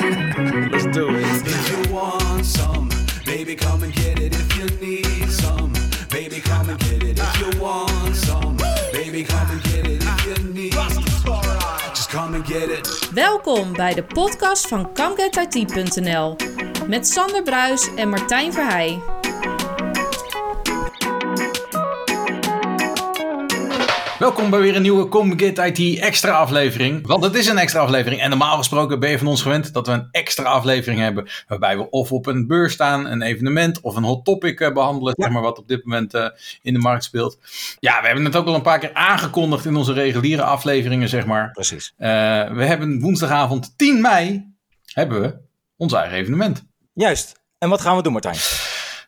Let's do it. If you want some, baby, come and get it. If you need some, baby, come and get it. If you want some, baby, come and get it. If you need, just come and get it. Welkom bij de podcast van ComeGetIT.nl met Sander Bruis en Martijn Verheij. Welkom bij weer een nieuwe Come Get IT extra aflevering. Want het is een extra aflevering. En normaal gesproken ben je van ons gewend dat we een extra aflevering hebben. Waarbij we of op een beurs staan, een evenement of een hot topic eh, behandelen. Zeg maar wat op dit moment eh, in de markt speelt. Ja, we hebben het ook al een paar keer aangekondigd in onze reguliere afleveringen, zeg maar. Precies. Eh, we hebben woensdagavond 10 mei hebben we ons eigen evenement. Juist. En wat gaan we doen, Martijn?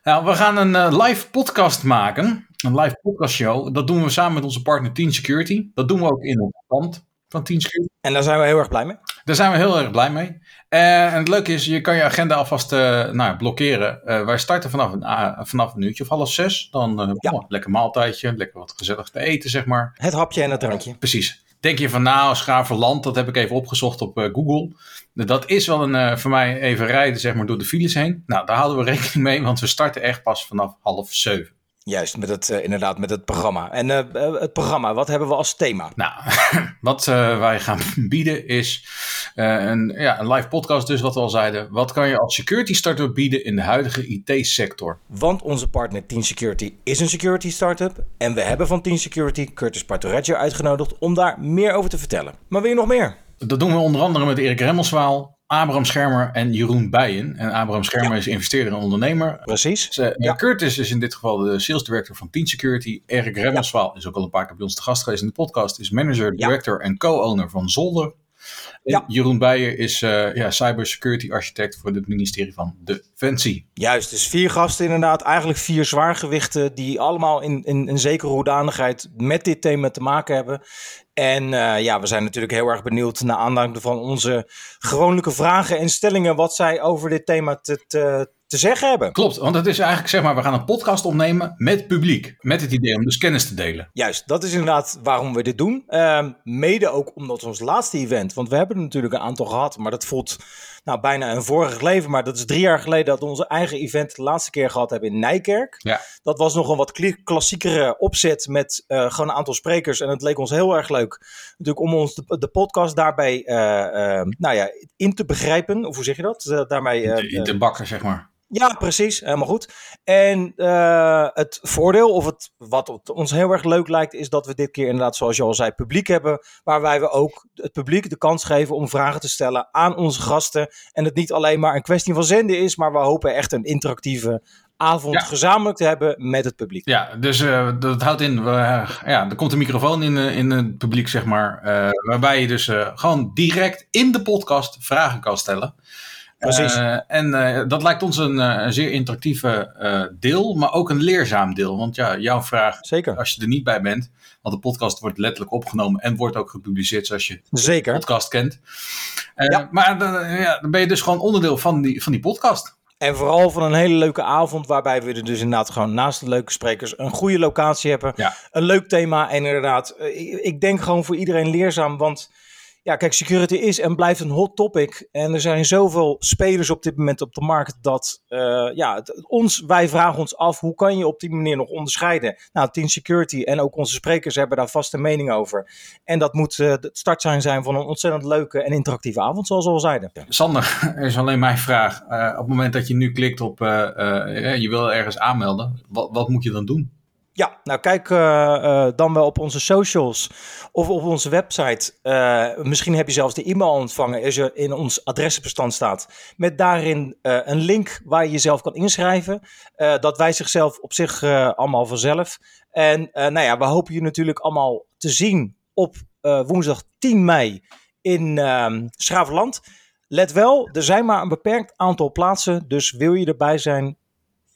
Nou, we gaan een live podcast maken. Een live podcast show. Dat doen we samen met onze partner Team Security. Dat doen we ook in het pand van Team Security. En daar zijn we heel erg blij mee. Daar zijn we heel erg blij mee. Eh, en het leuke is, je kan je agenda alvast eh, nou, blokkeren. Eh, wij starten vanaf een, vanaf een uurtje of half zes. Dan Ja. oh, lekker maaltijdje, lekker wat gezellig te eten, zeg maar. Het hapje en het drankje. Precies. Denk je van nou, Schaverland, dat heb ik even opgezocht op Google. Dat is wel een, voor mij even rijden zeg maar, door de files heen. Nou, daar houden we rekening mee, want we starten echt pas vanaf half zeven. Juist, met het, eh, inderdaad, met het programma. En eh, eh, het programma, wat hebben we als thema? Nou, wat wij gaan bieden is een, ja, een live podcast dus, wat we al zeiden. Wat kan je als security startup bieden in de huidige IT-sector? Want onze partner Team Security is een security startup. En we hebben van Team Security Curtis Partoraggio uitgenodigd om daar meer over te vertellen. Maar wil je nog meer? Dat doen we onder andere met Erik Remmelswaal, Abraham Schermer en Jeroen Bijen. En Abraham Schermer is investeerder en ondernemer. Precies. Dus, eh, Ja. Curtis is in dit geval de sales director van Team Security. Erik Remmelswaal is ook al een paar keer bij ons te gast geweest in de podcast. Is manager, director en co-owner van Zolder. Ja. Jeroen Bijen is eh ja, cybersecurity architect voor het ministerie van Defensie. Juist, dus vier gasten inderdaad. Eigenlijk vier zwaargewichten die allemaal in, in een zekere hoedanigheid met dit thema te maken hebben. En eh, ja, we zijn natuurlijk heel erg benieuwd naar aanleiding van onze gewone vragen en stellingen wat zij over dit thema te, te, te zeggen hebben. Klopt, want het is eigenlijk zeg maar, we gaan een podcast opnemen met publiek. Met het idee om dus kennis te delen. Juist, dat is inderdaad waarom we dit doen. Ehm, mede ook omdat ons laatste event, want we hebben er natuurlijk een aantal gehad, maar dat voelt nou, bijna een vorig leven. Maar dat is drie jaar geleden dat we onze eigen event de laatste keer gehad hebben in Nijkerk. Ja. Dat was nog een wat klassiekere opzet met eh, gewoon een aantal sprekers. En het leek ons heel erg leuk natuurlijk om ons de, de podcast daarbij eh, eh, nou ja, in te begrijpen. Of hoe zeg je dat? Eh, daarmee, In de bakken, zeg maar. Ja, precies. Helemaal goed. En eh, het voordeel, of het, wat ons heel erg leuk lijkt, is dat we dit keer inderdaad, zoals je al zei, publiek hebben. Waarbij we ook het publiek de kans geven om vragen te stellen aan onze gasten. En het niet alleen maar een kwestie van zenden is, maar we hopen echt een interactieve avond Ja. gezamenlijk te hebben met het publiek. Ja, dus eh, dat houdt in, ja, er komt een microfoon in, eh, in het publiek, zeg maar. waarbij je dus gewoon direct in de podcast vragen kan stellen. Precies. Eh, en eh, dat lijkt ons een, eh, een zeer interactieve deel, maar ook een leerzaam deel. Want ja, jouw vraag, Zeker. als je er niet bij bent, want de podcast wordt letterlijk opgenomen en wordt ook gepubliceerd zoals je de podcast kent. Ja. Maar dan, ja, dan ben je dus gewoon onderdeel van die, van die podcast. En vooral van een hele leuke avond, waarbij we er dus inderdaad gewoon naast de leuke sprekers een goede locatie hebben. Ja. Een leuk thema en inderdaad, ik, ik denk gewoon voor iedereen leerzaam, want ja, kijk, security is en blijft een hot topic. En er zijn zoveel spelers op dit moment op de markt dat, eh, ja, ons, wij vragen ons af, hoe kan je op die manier nog onderscheiden? Nou, Team Security en ook onze sprekers hebben daar vast een mening over. En dat moet eh, het start zijn, van een ontzettend leuke en interactieve avond, zoals we al zeiden. Sander, er is alleen mijn vraag. Eh, op het moment dat je nu klikt op, je wil ergens aanmelden, wat, wat moet je dan doen? Ja, nou kijk eh, eh, dan wel op onze socials of op onze website. Eh, misschien heb je zelfs de e-mail ontvangen als je in ons adressenbestand staat. Met daarin een link waar je jezelf kan inschrijven. Dat wijst zichzelf op zich allemaal vanzelf. En nou ja, we hopen je natuurlijk allemaal te zien op woensdag 10 mei in ehm Schravenland. Let wel, er zijn maar een beperkt aantal plaatsen. Dus wil je erbij zijn,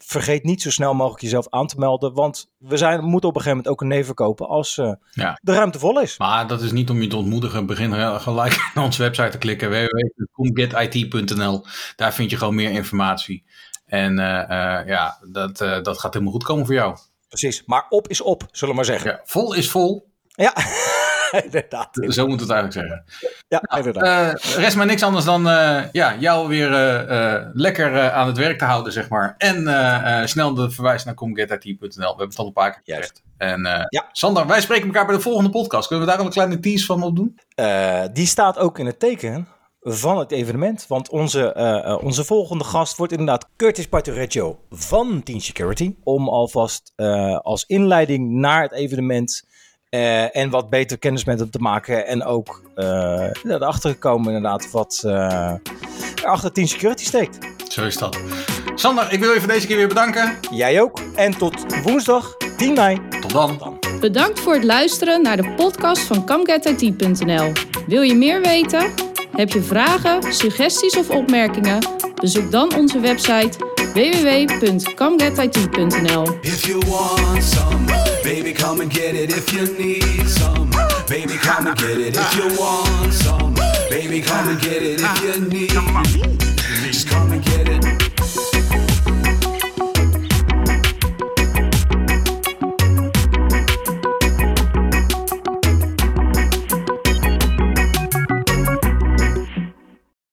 vergeet niet zo snel mogelijk jezelf aan te melden. Want we zijn, moeten op een gegeven moment ook een nee verkopen als eh, Ja. de ruimte vol is. Maar dat is niet om je te ontmoedigen. Begin gelijk naar onze website te klikken. www.comgetit.nl Daar vind je gewoon meer informatie. En eh, eh, ja, dat, dat gaat helemaal goed komen voor jou. Precies. Maar op is op, zullen we maar zeggen. Ja, vol is vol. Ja. inderdaad. Zo moet het eigenlijk zeggen. Ja, inderdaad. Eh, rest mij niks anders dan eh, ja, jou weer eh, lekker aan het werk te houden, zeg maar. En snel de verwijs naar comgetit.nl. We hebben het al een paar keer Juist. gezegd. En Ja. Sander, wij spreken elkaar bij de volgende podcast. Kunnen we daar al een kleine tease van op doen? Die staat ook in het teken van het evenement. Want onze, onze volgende gast wordt inderdaad Curtis Partoreggio van Team Security. Om alvast als inleiding naar het evenement eh, en wat beter kennis met hem te maken. En ook eh erachter gekomen inderdaad wat eh, er achter Team Security steekt. Zo is dat. Sander, ik wil je voor deze keer weer bedanken. Jij ook. En tot woensdag 10 mei. Tot dan. Bedankt voor het luisteren naar de podcast van CamGetIT.nl. Wil je meer weten? Heb je vragen, suggesties of opmerkingen? Bezoek dan onze website www.camgetit.nl. If you want some, baby, come and get it. If you need some, baby, come and get it. If you want some, baby, come and get it. If you need, just come and get